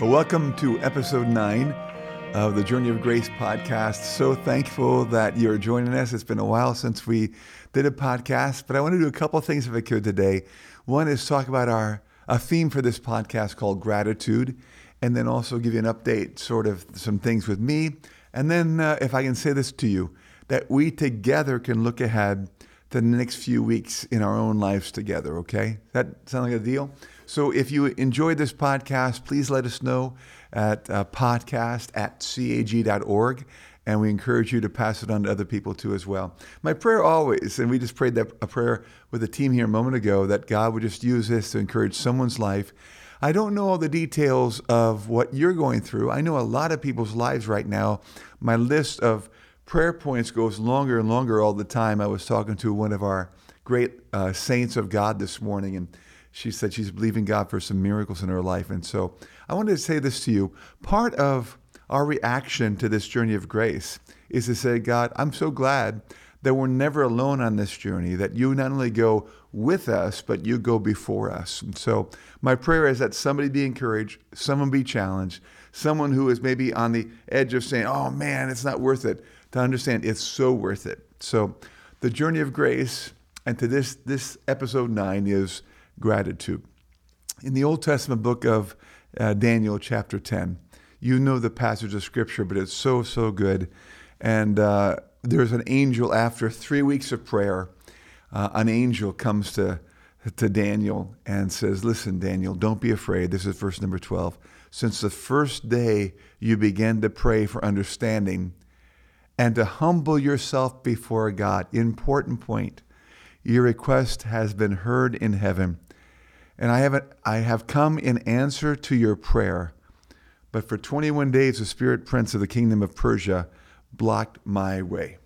Well, welcome to episode nine of the Journey of Grace podcast. So thankful that you're joining us. It's been a while since we did a podcast, but I want to do a couple things if I could today. One is talk about our a theme for this podcast called gratitude, and then also give you an update, sort of some things with me, and then uh, if I can say this to you, that we together can look ahead to the next few weeks in our own lives together. Okay, that sound like a deal? So if you enjoyed this podcast, please let us know at uh, podcast at cag.org. And we encourage you to pass it on to other people too as well. My prayer always, and we just prayed that a prayer with the team here a moment ago, that God would just use this to encourage someone's life. I don't know all the details of what you're going through. I know a lot of people's lives right now. My list of prayer points goes longer and longer all the time. I was talking to one of our great uh, saints of God this morning, and she said she's believing God for some miracles in her life. And so I wanted to say this to you. Part of our reaction to this journey of grace is to say, God, I'm so glad that we're never alone on this journey, that you not only go with us, but you go before us. And so my prayer is that somebody be encouraged, someone be challenged, someone who is maybe on the edge of saying, oh man, it's not worth it, to understand it's so worth it. So the journey of grace, and to this, this episode nine is gratitude. In the Old Testament book of uh, Daniel, chapter 10, you know the passage of scripture, but it's so, so good. And uh, there's an angel after three weeks of prayer. Uh, an angel comes to, to Daniel and says, Listen, Daniel, don't be afraid. This is verse number 12. Since the first day you began to pray for understanding and to humble yourself before God, important point, your request has been heard in heaven and I haven't I have come in answer to your prayer. But for 21 days, the spirit prince of the kingdom of Persia blocked my way.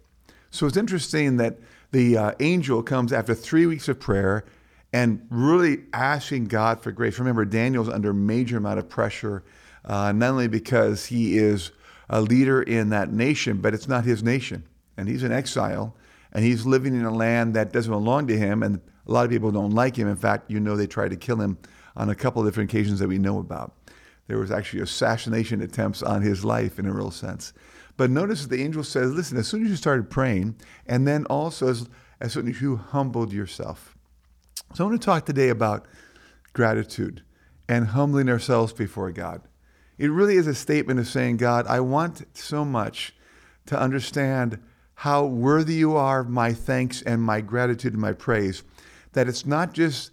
So it's interesting that the uh, angel comes after three weeks of prayer and really asking God for grace. Remember, Daniel's under major amount of pressure, uh, not only because he is a leader in that nation, but it's not his nation. And he's in exile, and he's living in a land that doesn't belong to him. And a lot of people don't like him. In fact, you know they tried to kill him on a couple of different occasions that we know about. There was actually assassination attempts on his life in a real sense. But notice that the angel says, listen, as soon as you started praying, and then also as, as soon as you humbled yourself. So I want to talk today about gratitude and humbling ourselves before God. It really is a statement of saying, God, I want so much to understand how worthy you are of my thanks and my gratitude and my praise that it's not just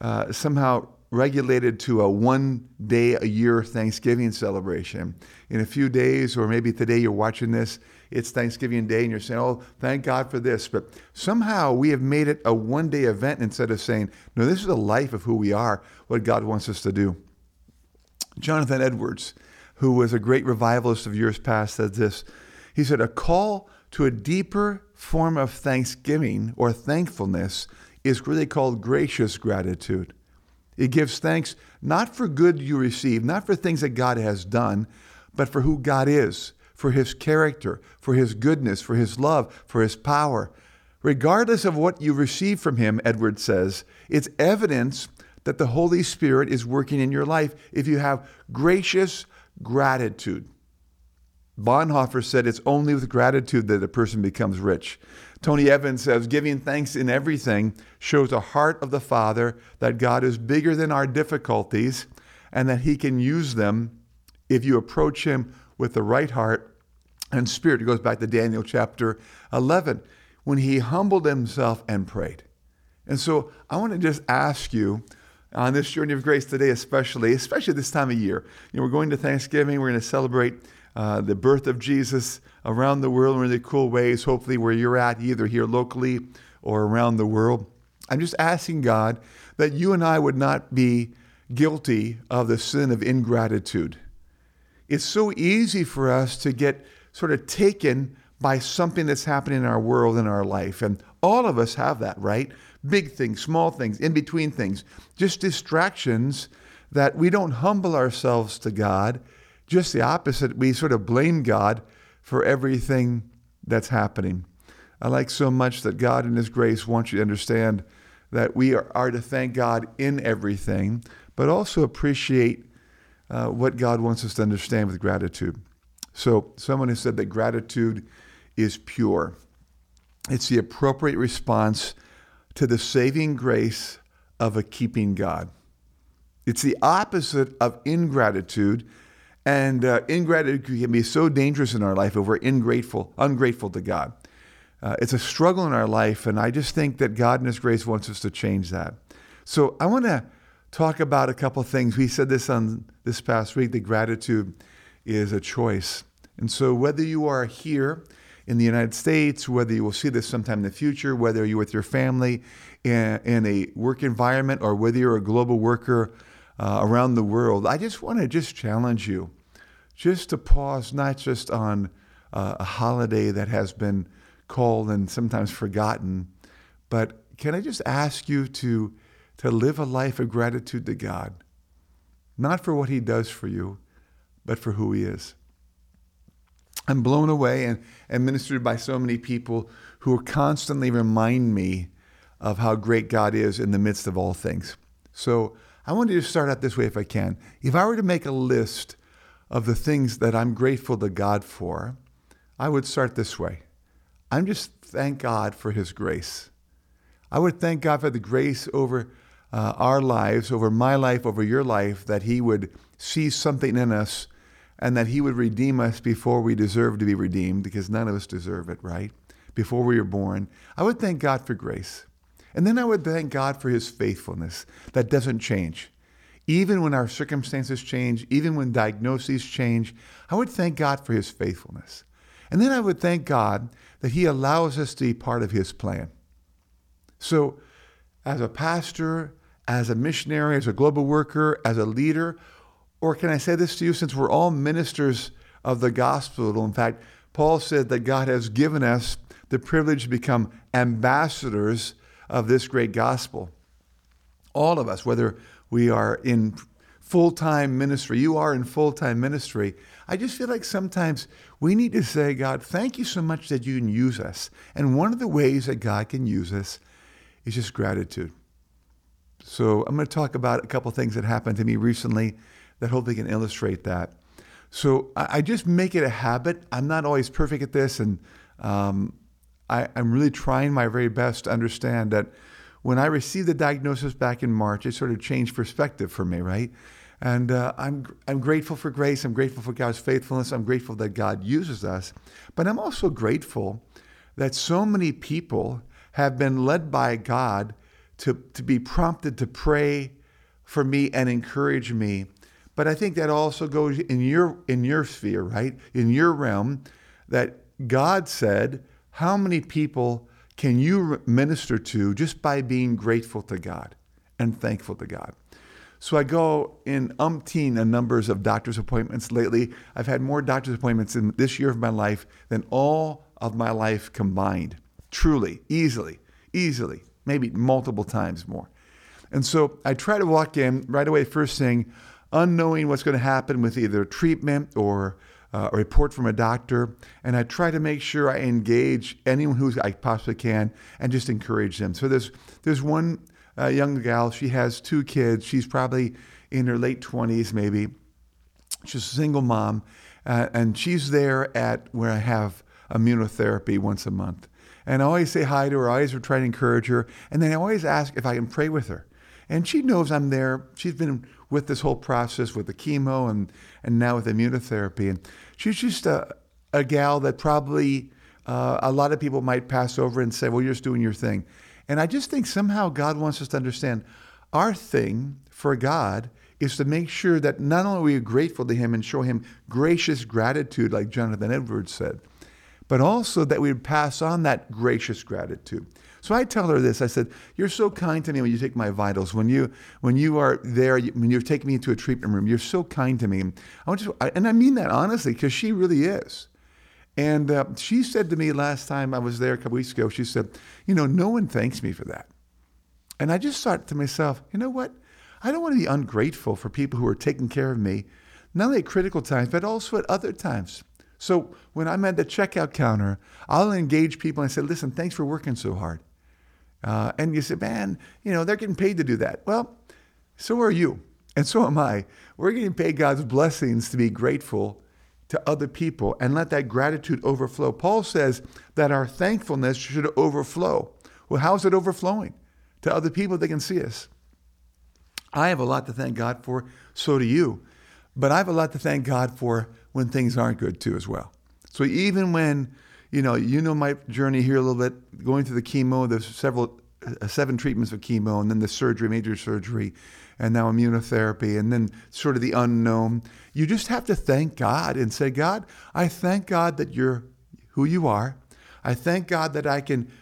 uh, somehow regulated to a one day a year Thanksgiving celebration. In a few days, or maybe today you're watching this, it's Thanksgiving Day and you're saying, oh, thank God for this. But somehow we have made it a one day event instead of saying, no, this is the life of who we are, what God wants us to do. Jonathan Edwards, who was a great revivalist of years past, said this. He said, a call to a deeper form of thanksgiving or thankfulness is really called gracious gratitude. It gives thanks not for good you receive, not for things that God has done, but for who God is, for his character, for his goodness, for his love, for his power. Regardless of what you receive from him, Edward says, it's evidence that the Holy Spirit is working in your life if you have gracious gratitude. Bonhoeffer said it's only with gratitude that a person becomes rich. Tony Evans says, giving thanks in everything shows the heart of the Father that God is bigger than our difficulties and that He can use them if you approach Him with the right heart and spirit. It goes back to Daniel chapter 11 when he humbled himself and prayed. And so I want to just ask you on this journey of grace today, especially, especially this time of year. You know, we're going to Thanksgiving, we're going to celebrate uh, the birth of Jesus around the world in really cool ways, hopefully, where you're at, either here locally or around the world. I'm just asking God that you and I would not be guilty of the sin of ingratitude. It's so easy for us to get sort of taken by something that's happening in our world, in our life. And all of us have that, right? Big things, small things, in between things, just distractions that we don't humble ourselves to God just the opposite. We sort of blame God for everything that's happening. I like so much that God in His grace wants you to understand that we are, are to thank God in everything, but also appreciate uh, what God wants us to understand with gratitude. So, someone has said that gratitude is pure. It's the appropriate response to the saving grace of a keeping God. It's the opposite of ingratitude. And uh, ingratitude can be so dangerous in our life if we're ingrateful, ungrateful to God. Uh, it's a struggle in our life, and I just think that God in His grace wants us to change that. So I want to talk about a couple things. We said this on this past week that gratitude is a choice. And so whether you are here in the United States, whether you will see this sometime in the future, whether you're with your family in, in a work environment, or whether you're a global worker uh, around the world, I just want to just challenge you just to pause, not just on uh, a holiday that has been called and sometimes forgotten, but can I just ask you to, to live a life of gratitude to God? Not for what He does for you, but for who He is. I'm blown away and, and ministered by so many people who constantly remind me of how great God is in the midst of all things. So I wanted to start out this way if I can. If I were to make a list of the things that I'm grateful to God for, I would start this way. I'm just thank God for His grace. I would thank God for the grace over uh, our lives, over my life, over your life, that He would see something in us and that he would redeem us before we deserve to be redeemed, because none of us deserve it, right? Before we were born. I would thank God for grace. And then I would thank God for his faithfulness that doesn't change. Even when our circumstances change, even when diagnoses change, I would thank God for his faithfulness. And then I would thank God that he allows us to be part of his plan. So, as a pastor, as a missionary, as a global worker, as a leader, or can I say this to you since we're all ministers of the gospel? In fact, Paul said that God has given us the privilege to become ambassadors of this great gospel. All of us, whether we are in full time ministry, you are in full time ministry. I just feel like sometimes we need to say, God, thank you so much that you can use us. And one of the ways that God can use us is just gratitude. So I'm going to talk about a couple things that happened to me recently that hopefully can illustrate that. So I, just make it a habit. I'm not always perfect at this, and um, I, I'm really trying my very best to understand that when I received the diagnosis back in March, it sort of changed perspective for me, right? And uh, I'm, I'm grateful for grace. I'm grateful for God's faithfulness. I'm grateful that God uses us. But I'm also grateful that so many people have been led by God to, to be prompted to pray for me and encourage me but I think that also goes in your in your sphere, right? In your realm, that God said, how many people can you minister to just by being grateful to God and thankful to God? So I go in umpteen numbers of doctor's appointments lately. I've had more doctor's appointments in this year of my life than all of my life combined. Truly, easily, easily, maybe multiple times more. And so I try to walk in right away, first saying, unknowing what's going to happen with either treatment or uh, a report from a doctor. And I try to make sure I engage anyone who I possibly can and just encourage them. So there's, there's one uh, young gal, she has two kids. She's probably in her late 20s, maybe. She's a single mom. Uh, and she's there at where I have immunotherapy once a month. And I always say hi to her. I always try to encourage her. And then I always ask if I can pray with her. And she knows I'm there. She's been with this whole process with the chemo and, and now with immunotherapy. And she's just a, a gal that probably uh, a lot of people might pass over and say, well, you're just doing your thing. And I just think somehow God wants us to understand our thing for God is to make sure that not only are we grateful to Him and show Him gracious gratitude, like Jonathan Edwards said, but also that we would pass on that gracious gratitude. So I tell her this. I said, "You're so kind to me when you take my vitals. When you when you are there, when you're taking me into a treatment room, you're so kind to me." I want you, and I mean that honestly, because she really is. And uh, she said to me last time I was there a couple weeks ago, she said, "You know, no one thanks me for that." And I just thought to myself, you know what? I don't want to be ungrateful for people who are taking care of me, not only at critical times, but also at other times. So when I'm at the checkout counter, I'll engage people and say, listen, thanks for working so hard. Uh, and you say, man, you know, they're getting paid to do that. Well, so are you. And so am I. We're getting paid God's blessings to be grateful to other people and let that gratitude overflow. Paul says that our thankfulness should overflow. Well, how is it overflowing? To other people they can see us. I have a lot to thank God for, so do you. But I have a lot to thank God for when things aren't good too as well. So even when, you know, you know my journey here a little bit, going through the chemo, there's several uh, seven treatments of chemo and then the surgery, major surgery, and now immunotherapy, and then sort of the unknown. You just have to thank God and say, God, I thank God that you're who you are. I thank God that I can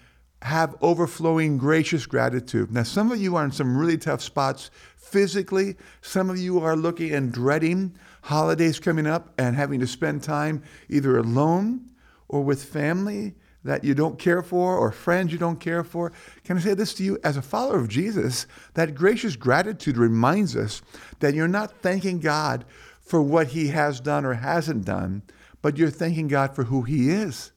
have overflowing gracious gratitude. Now, some of you are in some really tough spots physically. Some of you are looking and dreading holidays coming up and having to spend time either alone or with family that you don't care for or friends you don't care for. Can I say this to you? As a follower of Jesus, that gracious gratitude reminds us that you're not thanking God for what he has done or hasn't done, but you're thanking God for who he is.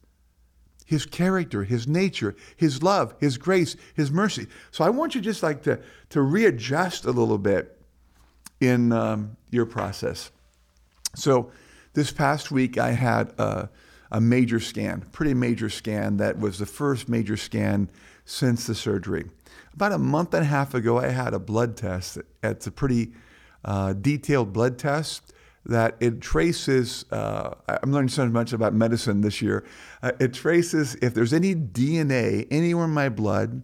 His character, his nature, his love, his grace, his mercy. So I want you just like to, to readjust a little bit in um, your process. So this past week I had uh, a major scan, pretty major scan that was the first major scan since the surgery. About a month and a half ago, I had a blood test. It's a pretty uh, detailed blood test that it traces. Uh, I'm learning so much about medicine this year. Uh, it traces if there's any DNA anywhere in my blood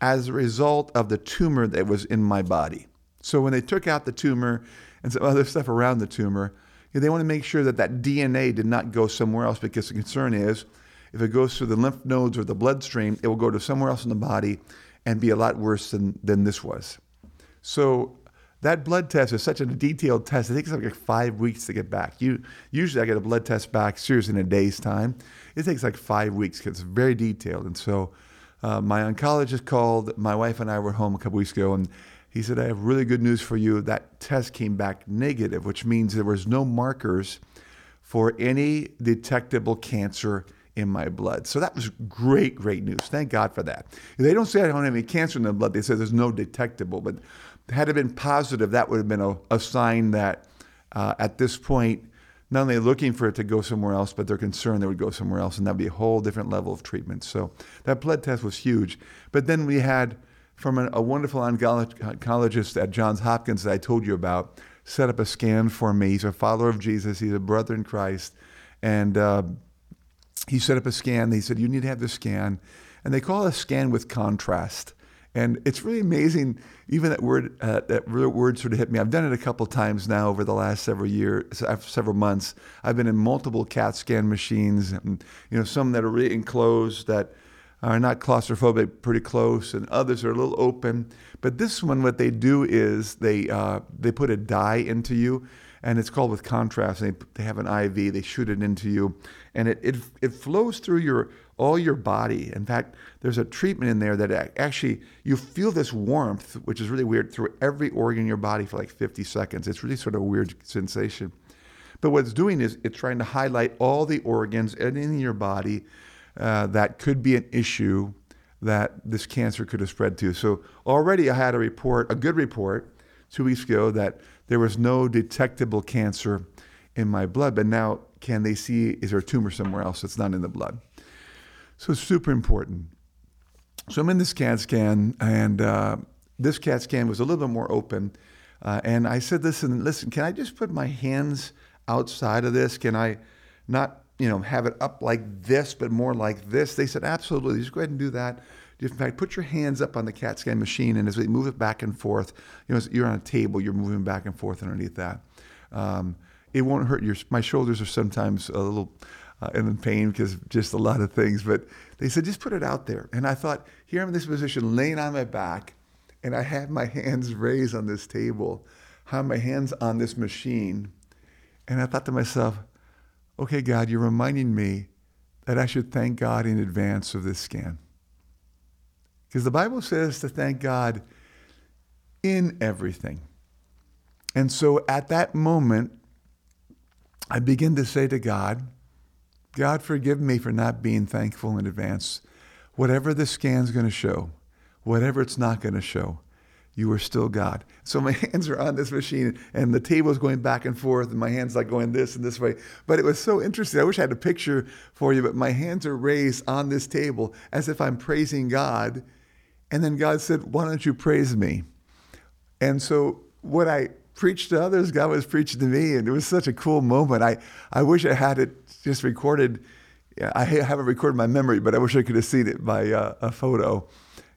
as a result of the tumor that was in my body. So when they took out the tumor and some other stuff around the tumor, they want to make sure that that DNA did not go somewhere else because the concern is if it goes through the lymph nodes or the bloodstream, it will go to somewhere else in the body and be a lot worse than, than this was. So that blood test is such a detailed test. It takes like five weeks to get back. You usually I get a blood test back seriously in a day's time. It takes like five weeks because it's very detailed. And so uh, my oncologist called. My wife and I were home a couple weeks ago, and he said, I have really good news for you. That test came back negative, which means there was no markers for any detectable cancer in my blood. So that was great, great news. Thank God for that. They don't say I don't have any cancer in the blood. They say there's no detectable. But had it been positive, that would have been a, a sign that uh, at this point, not only looking for it to go somewhere else, but they're concerned it would go somewhere else, and that'd be a whole different level of treatment. So that blood test was huge. But then we had from a, wonderful oncologist at Johns Hopkins that I told you about, set up a scan for me. He's a follower of Jesus. He's a brother in Christ, and uh, he set up a scan. He said, "You need to have this scan," and they call it a scan with contrast. And it's really amazing. Even that word, uh, that word sort of hit me. I've done it a couple times now over the last several years, uh, several months. I've been in multiple CAT scan machines, and, you know, some that are really enclosed that are not claustrophobic, pretty close, and others are a little open. But this one, what they do is they uh, they put a dye into you, and it's called with contrast. They, they have an IV, they shoot it into you, and it, it it flows through your all your body. In fact, there's a treatment in there that actually you feel this warmth, which is really weird, through every organ in your body for like 50 seconds. It's really sort of a weird sensation. But what it's doing is it's trying to highlight all the organs and in your body uh, that could be an issue that this cancer could have spread to. So already I had a report, a good report, two weeks ago that there was no detectable cancer in my blood. But now, can they see is there a tumor somewhere else that's not in the blood? So it's super important. So I'm in this CAT scan, and uh, this CAT scan was a little bit more open. Uh, and I said, listen, listen, can I just put my hands outside of this? Can I not you know, have it up like this, but more like this? They said, absolutely. Just go ahead and do that. In fact, put your hands up on the CAT scan machine, and as we move it back and forth, you know, you're on a table, you're moving back and forth underneath that. Um, it won't hurt your. My shoulders are sometimes a little uh, in pain because just a lot of things. But they said just put it out there, and I thought here I'm in this position, laying on my back, and I have my hands raised on this table, have my hands on this machine, and I thought to myself, okay, God, you're reminding me that I should thank God in advance of this scan. Because the Bible says to thank God in everything. And so at that moment, I begin to say to God, God, forgive me for not being thankful in advance. Whatever the scan's going to show, whatever it's not going to show, you are still God. So my hands are on this machine and the table is going back and forth and my hands like going this and this way. But it was so interesting. I wish I had a picture for you, but my hands are raised on this table as if I'm praising God. And then God said, Why don't you praise me? And so what I preached to others, God was preaching to me. And it was such a cool moment. I, I wish I had it just recorded. I haven't recorded my memory, but I wish I could have seen it by uh, a photo.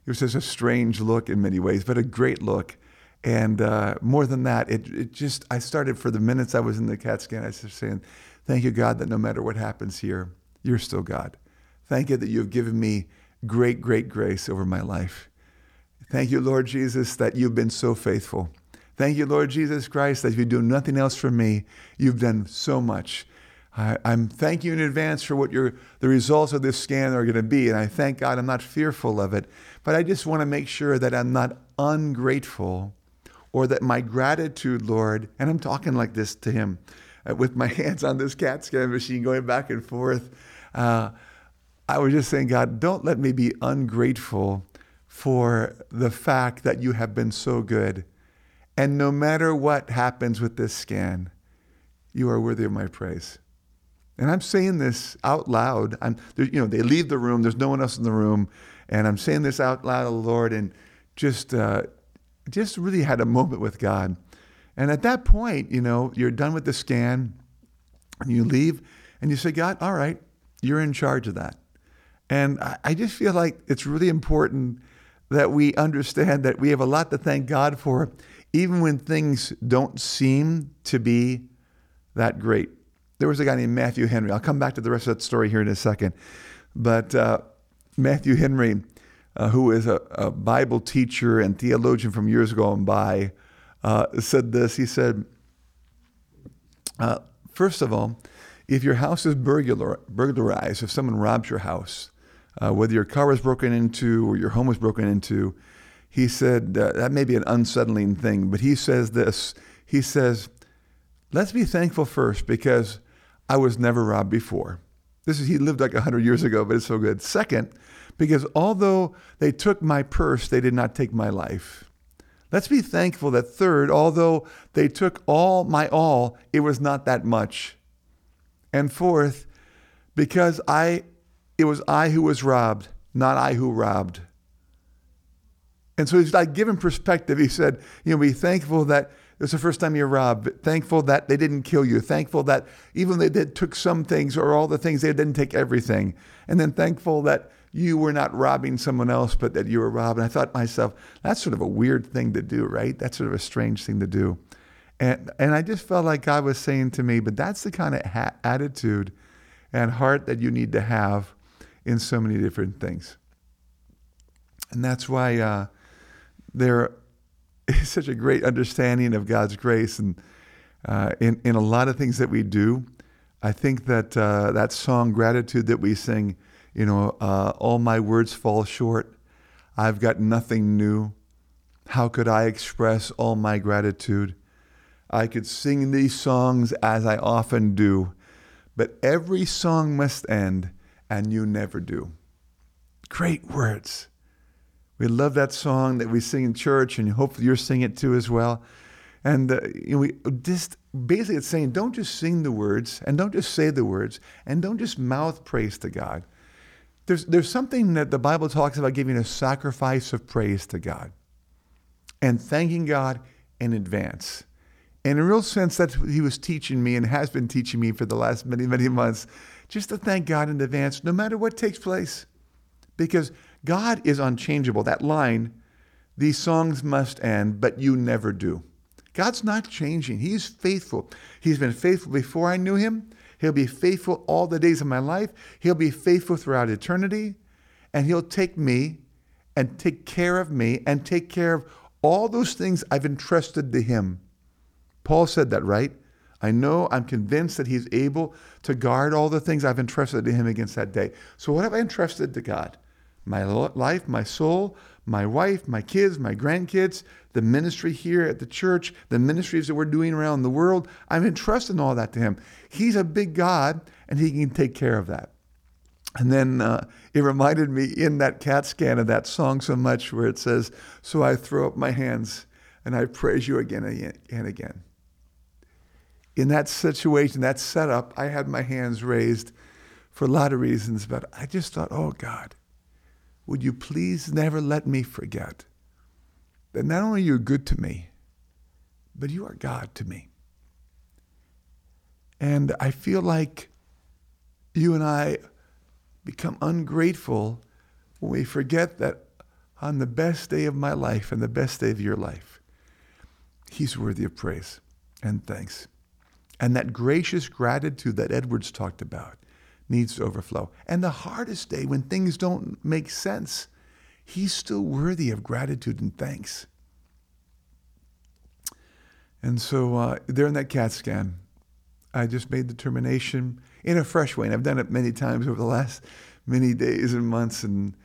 It was just a strange look in many ways, but a great look. And uh, more than that, it, it just, I started for the minutes I was in the CAT scan, I was just saying, Thank you, God, that no matter what happens here, you're still God. Thank you that you've given me great, great grace over my life. Thank you, Lord Jesus, that you've been so faithful. Thank you, Lord Jesus Christ, that if you do nothing else for me, you've done so much. I, am thanking you in advance for what your, the results of this scan are going to be. And I thank God I'm not fearful of it. But I just want to make sure that I'm not ungrateful or that my gratitude, Lord, and I'm talking like this to Him uh, with my hands on this CAT scan machine going back and forth. Uh, I was just saying, God, don't let me be ungrateful for the fact that you have been so good. And no matter what happens with this scan, you are worthy of my praise. And I'm saying this out loud. I'm, you know, they leave the room. There's no one else in the room, and I'm saying this out loud to the Lord, and just, uh, just really had a moment with God. And at that point, you know, you're done with the scan, and you leave, and you say, God, all right, you're in charge of that. And I, I just feel like it's really important that we understand that we have a lot to thank God for, even when things don't seem to be that great there was a guy named Matthew Henry. I'll come back to the rest of that story here in a second. But uh, Matthew Henry, uh, who is a, a, Bible teacher and theologian from years gone by, uh, said this. He said, uh, First of all, if your house is burglar, burglarized, if someone robs your house, uh, whether your car was broken into or your home was broken into, he said uh, that may be an unsettling thing, but he says this. He says, Let's be thankful first because I was never robbed before. This is he lived like 100 years ago, but it's so good. Second, because although they took my purse, they did not take my life. Let's be thankful that third, although they took all my all, it was not that much. And fourth, because I it was I who was robbed, not I who robbed. And so he's like giving perspective. He said, you know, be thankful that it was the first time you robbed. Thankful that they didn't kill you. Thankful that even they did took some things or all the things, they didn't take everything. And then thankful that you were not robbing someone else, but that you were robbed. And I thought to myself, that's sort of a weird thing to do, right? That's sort of a strange thing to do. And, and I just felt like God was saying to me, but that's the kind of ha- attitude and heart that you need to have in so many different things. And that's why uh, there is such a great understanding of God's grace and uh, in, in a lot of things that we do. I think that uh, that song, Gratitude, that we sing, you know, uh, all my words fall short. I've got nothing new. How could I express all my gratitude? I could sing these songs as I often do, but every song must end, and you never do. Great words. We love that song that we sing in church, and hopefully you're singing it too as well. And uh, you know, we just basically it's saying don't just sing the words and don't just say the words and don't just mouth praise to God. There's, there's something that the Bible talks about giving a sacrifice of praise to God and thanking God in advance. And In a real sense, that's what he was teaching me and has been teaching me for the last many, many months, just to thank God in advance, no matter what takes place. Because God is unchangeable. That line, these songs must end, but you never do. God's not changing. He's faithful. He's been faithful before I knew him. He'll be faithful all the days of my life. He'll be faithful throughout eternity. And he'll take me and take care of me and take care of all those things I've entrusted to him. Paul said that, right? I know, I'm convinced that he's able to guard all the things I've entrusted to him against that day. So, what have I entrusted to God? My life, my soul, my wife, my kids, my grandkids, the ministry here at the church, the ministries that we're doing around the world. I'm entrusting all that to Him. He's a big God and He can take care of that. And then uh, it reminded me in that CAT scan of that song so much where it says, So I throw up my hands and I praise you again and again. In that situation, that setup, I had my hands raised for a lot of reasons, but I just thought, oh God, would you please never let me forget that not only you're good to me, but you are God to me. And I feel like you and I become ungrateful when we forget that on the best day of my life and the best day of your life, He's worthy of praise and thanks. And that gracious gratitude that Edwards talked about needs to overflow. And the hardest day when things don't make sense, He's still worthy of gratitude and thanks. And so uh, there in that CAT scan, I just made determination in a fresh way. And I've done it many times over the last many days and months. And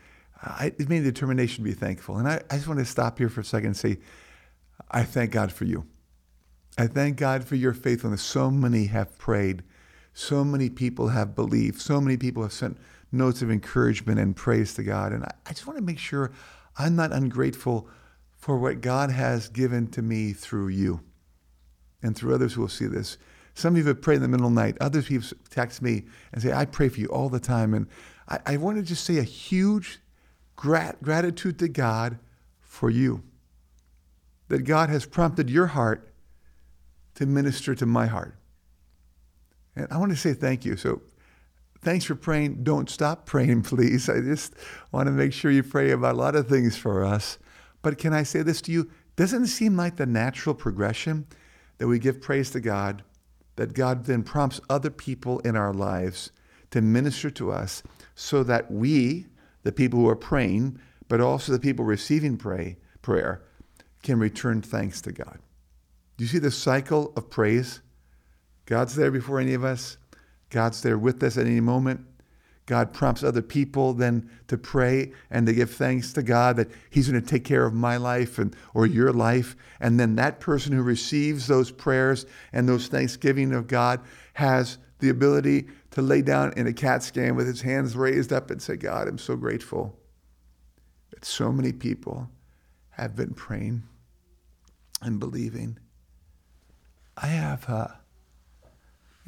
I made a determination to be thankful. And I, I just want to stop here for a second and say, I thank God for you. I thank God for your faithfulness. So many have prayed. So many people have believed. So many people have sent notes of encouragement and praise to God. And I, I just want to make sure I'm not ungrateful for what God has given to me through you and through others who will see this. Some of you have prayed in the middle of the night. Others people text me and say, I pray for you all the time. And I, I want to just say a huge grat- gratitude to God for you. That God has prompted your heart to minister to my heart. And I want to say thank you. So thanks for praying. Don't stop praying, please. I just want to make sure you pray about a lot of things for us. But can I say this to you? Doesn't it seem like the natural progression that we give praise to God, that God then prompts other people in our lives to minister to us so that we, the people who are praying, but also the people receiving pray, prayer, can return thanks to God. Do you see the cycle of praise? God's there before any of us. God's there with us at any moment. God prompts other people then to pray and to give thanks to God that He's going to take care of my life and or your life. And then that person who receives those prayers and those thanksgiving of God has the ability to lay down in a CAT scan with his hands raised up and say, God, I'm so grateful that so many people have been praying and believing. I have, uh,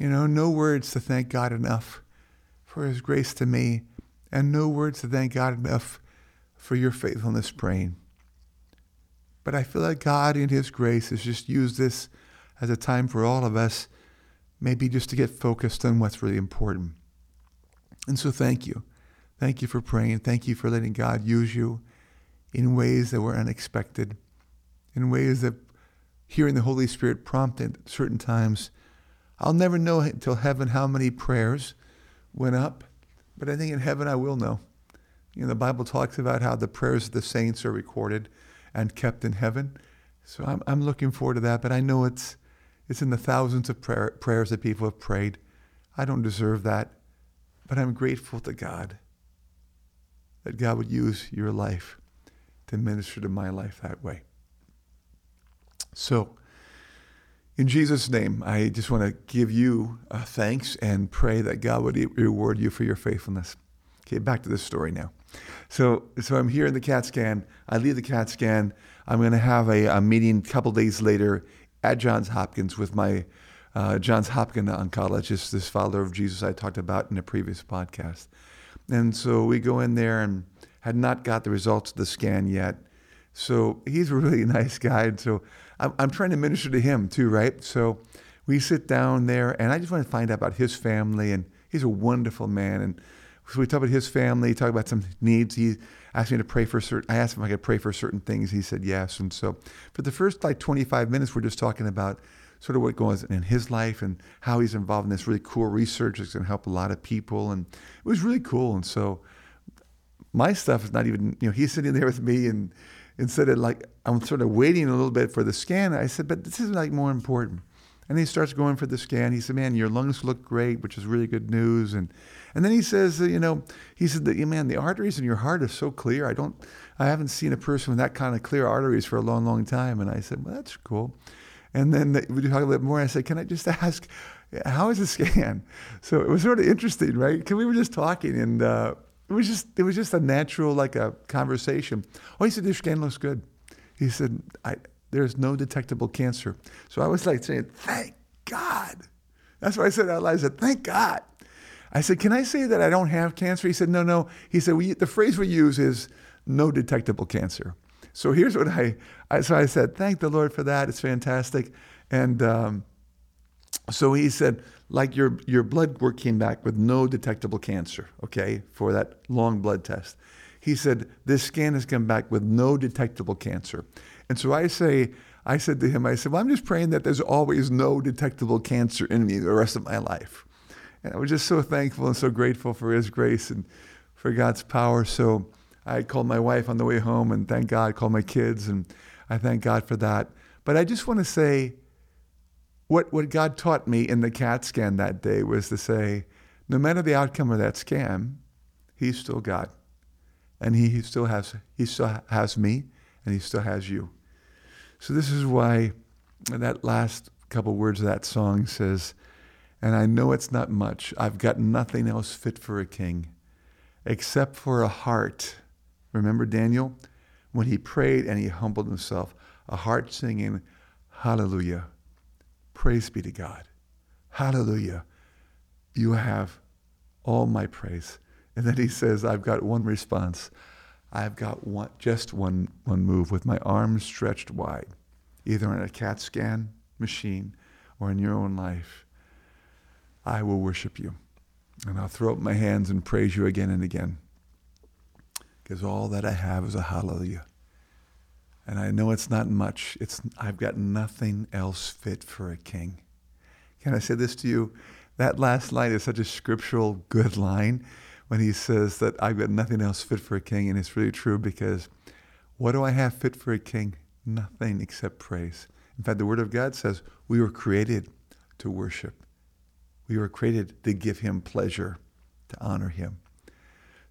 you know, no words to thank God enough for his grace to me, and no words to thank God enough for your faithfulness praying. But I feel like God, in his grace, has just used this as a time for all of us, maybe just to get focused on what's really important. And so thank you. Thank you for praying. Thank you for letting God use you in ways that were unexpected, in ways that hearing the Holy Spirit prompted at certain times. I'll never know until heaven how many prayers went up, but I think in heaven I will know. You know, the Bible talks about how the prayers of the saints are recorded and kept in heaven. So I'm, I'm looking forward to that, but I know it's, it's in the thousands of prayer, prayers that people have prayed. I don't deserve that, but I'm grateful to God that God would use your life to minister to my life that way. So, in Jesus' name, I just want to give you uh, thanks and pray that God would reward you for your faithfulness. Okay, back to this story now. So, so I'm here in the CAT scan. I leave the CAT scan. I'm going to have a, a meeting a couple days later at Johns Hopkins with my uh, Johns Hopkins oncologist, this follower of Jesus I talked about in a previous podcast. And so we go in there and had not got the results of the scan yet. So he's a really nice guy. And so I'm, I'm trying to minister to him too, right? So we sit down there, and I just want to find out about his family, and he's a wonderful man. And so we talk about his family, talk about some needs. He asked me to pray for certain. I asked him if I could pray for certain things. He said yes. And so for the first like 25 minutes, we're just talking about sort of what goes in his life and how he's involved in this really cool research that's going to help a lot of people. And it was really cool. And so my stuff is not even, you know, he's sitting there with me and instead of like I'm sort of waiting a little bit for the scan. I said, but this is like more important. And he starts going for the scan. He said, "Man, your lungs look great, which is really good news." And and then he says, you know, he said that, man, the arteries in your heart are so clear. I don't, I haven't seen a person with that kind of clear arteries for a long, long time. And I said, well, that's cool. And then we talked a little bit more. I said, Can I just ask, how is the scan? So it was sort of interesting, right? Because we were just talking and uh, it was just it was just a natural like a conversation. Oh, he said, Your scan looks good. He said, There's no detectable cancer. So I was like saying, Thank God. That's what I said out loud. I said, Thank God. I said, Can I say that I don't have cancer? He said, No, no. He said, we, The phrase we use is no detectable cancer. So here's what I, I so I said, thank the Lord for that. It's fantastic. And um, so he said, like your, your blood work came back with no detectable cancer, okay, for that long blood test. He said, this scan has come back with no detectable cancer. And so I say, I said to him, I said, well, I'm just praying that there's always no detectable cancer in me the rest of my life. And I was just so thankful and so grateful for his grace and for God's power. So I called my wife on the way home and thank God, called my kids and I thank God for that. But I just want to say what, what God taught me in the CAT scan that day was to say, no matter the outcome of that scan, He's still God. And he, he still has he still has me and he still has you. So this is why that last couple words of that song says, and I know it's not much. I've got nothing else fit for a king except for a heart Remember Daniel? When he prayed and he humbled himself, a heart singing, Hallelujah. Praise be to God. Hallelujah. You have all my praise. And then he says, I've got one response. I've got one, just one, one move with my arms stretched wide, either on a CAT scan machine or in your own life. I will worship you. And I'll throw up my hands and praise you again and again because all that I have is a hallelujah. And I know it's not much. It's, I've got nothing else fit for a king. Can I say this to you? That last line is such a scriptural good line when he says that I've got nothing else fit for a king. And it's really true because what do I have fit for a king? Nothing except praise. In fact, the Word of God says we were created to worship. We were created to give him pleasure, to honor him.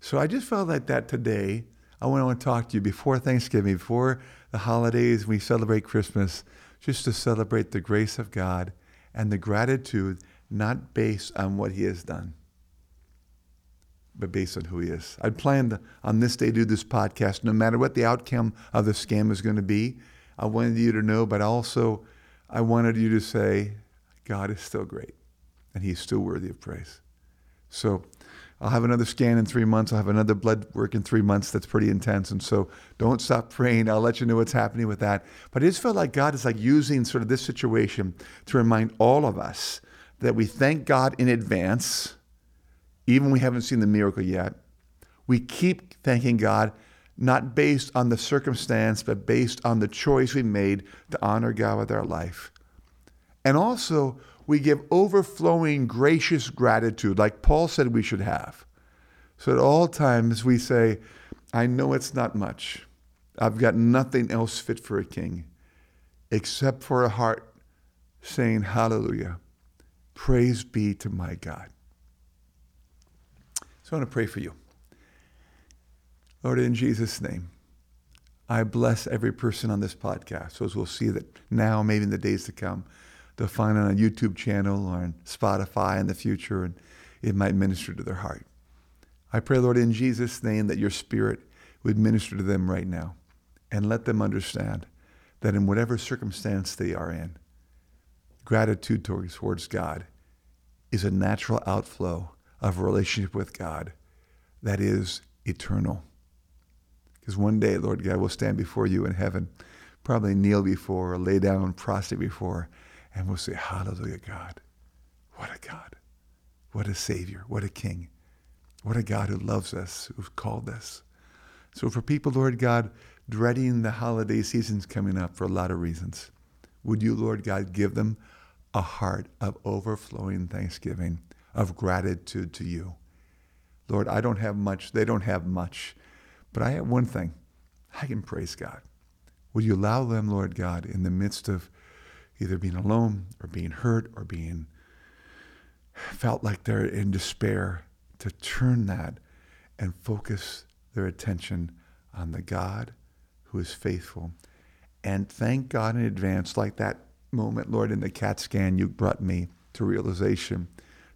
So I just felt like that today. I want to talk to you before Thanksgiving, before the holidays, we celebrate Christmas, just to celebrate the grace of God and the gratitude not based on what He has done, but based on who He is. I'd planned on this day to do this podcast, no matter what the outcome of the scam is going to be. I wanted you to know, but also I wanted you to say, God is still great and He's still worthy of praise. So, I'll have another scan in three months. I'll have another blood work in three months. That's pretty intense. And so don't stop praying. I'll let you know what's happening with that. But I just felt like God is like using sort of this situation to remind all of us that we thank God in advance, even we haven't seen the miracle yet. We keep thanking God, not based on the circumstance, but based on the choice we made to honor God with our life. And also, we give overflowing, gracious gratitude, like Paul said we should have. So at all times we say, I know it's not much. I've got nothing else fit for a king except for a heart saying, Hallelujah. Praise be to my God. So I want to pray for you. Lord, in Jesus' name, I bless every person on this podcast. So as we'll see that now, maybe in the days to come, they'll find on a YouTube channel or on Spotify in the future, and it might minister to their heart. I pray, Lord, in Jesus' name, that your Spirit would minister to them right now and let them understand that in whatever circumstance they are in, gratitude towards God is a natural outflow of a relationship with God that is eternal. Because one day, Lord God, will stand before you in heaven, probably kneel before or lay down prostrate before, and we'll say, Hallelujah, God. What a God. What a Savior. What a King. What a God who loves us, who's called us. So for people, Lord God, dreading the holiday seasons coming up for a lot of reasons, would you, Lord God, give them a heart of overflowing thanksgiving, of gratitude to you. Lord, I don't have much. They don't have much. But I have one thing. I can praise God. Would you allow them, Lord God, in the midst of either being alone or being hurt or being felt like they're in despair, to turn that and focus their attention on the God who is faithful. And thank God in advance, like that moment, Lord, in the CAT scan, you brought me to realization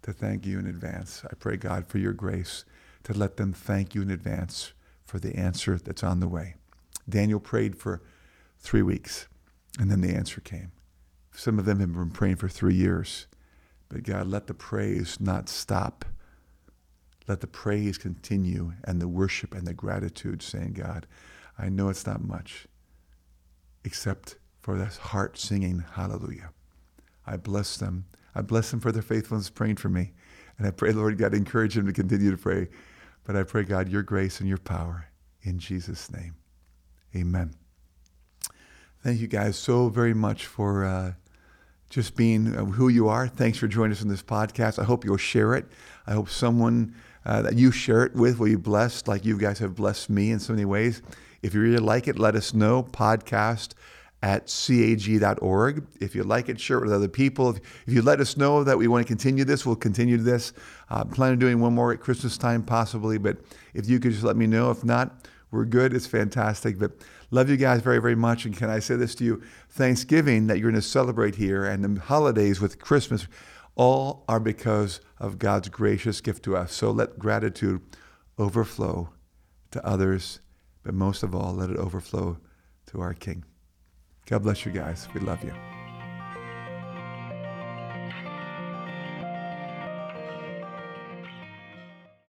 to thank you in advance. I pray, God, for your grace to let them thank you in advance for the answer that's on the way. Daniel prayed for three weeks, and then the answer came. Some of them have been praying for three years. But God, let the praise not stop. Let the praise continue and the worship and the gratitude, saying, God, I know it's not much, except for this heart singing hallelujah. I bless them. I bless them for their faithfulness praying for me. And I pray, Lord God, encourage them to continue to pray. But I pray, God, your grace and your power in Jesus' name. Amen. Thank you guys so very much for uh, just being uh, who you are. Thanks for joining us in this podcast. I hope you'll share it. I hope someone uh, that you share it with will be blessed like you guys have blessed me in so many ways. If you really like it, let us know. Podcast at cag.org. If you like it, share it with other people. If, if you let us know that we want to continue this, we'll continue this. Uh, plan on doing one more at Christmas time, possibly. But if you could just let me know. If not, we're good. It's fantastic. But love you guys very, very much. And can I say this to you? Thanksgiving that you're going to celebrate here and the holidays with Christmas all are because of God's gracious gift to us. So let gratitude overflow to others, but most of all, let it overflow to our King. God bless you guys. We love you.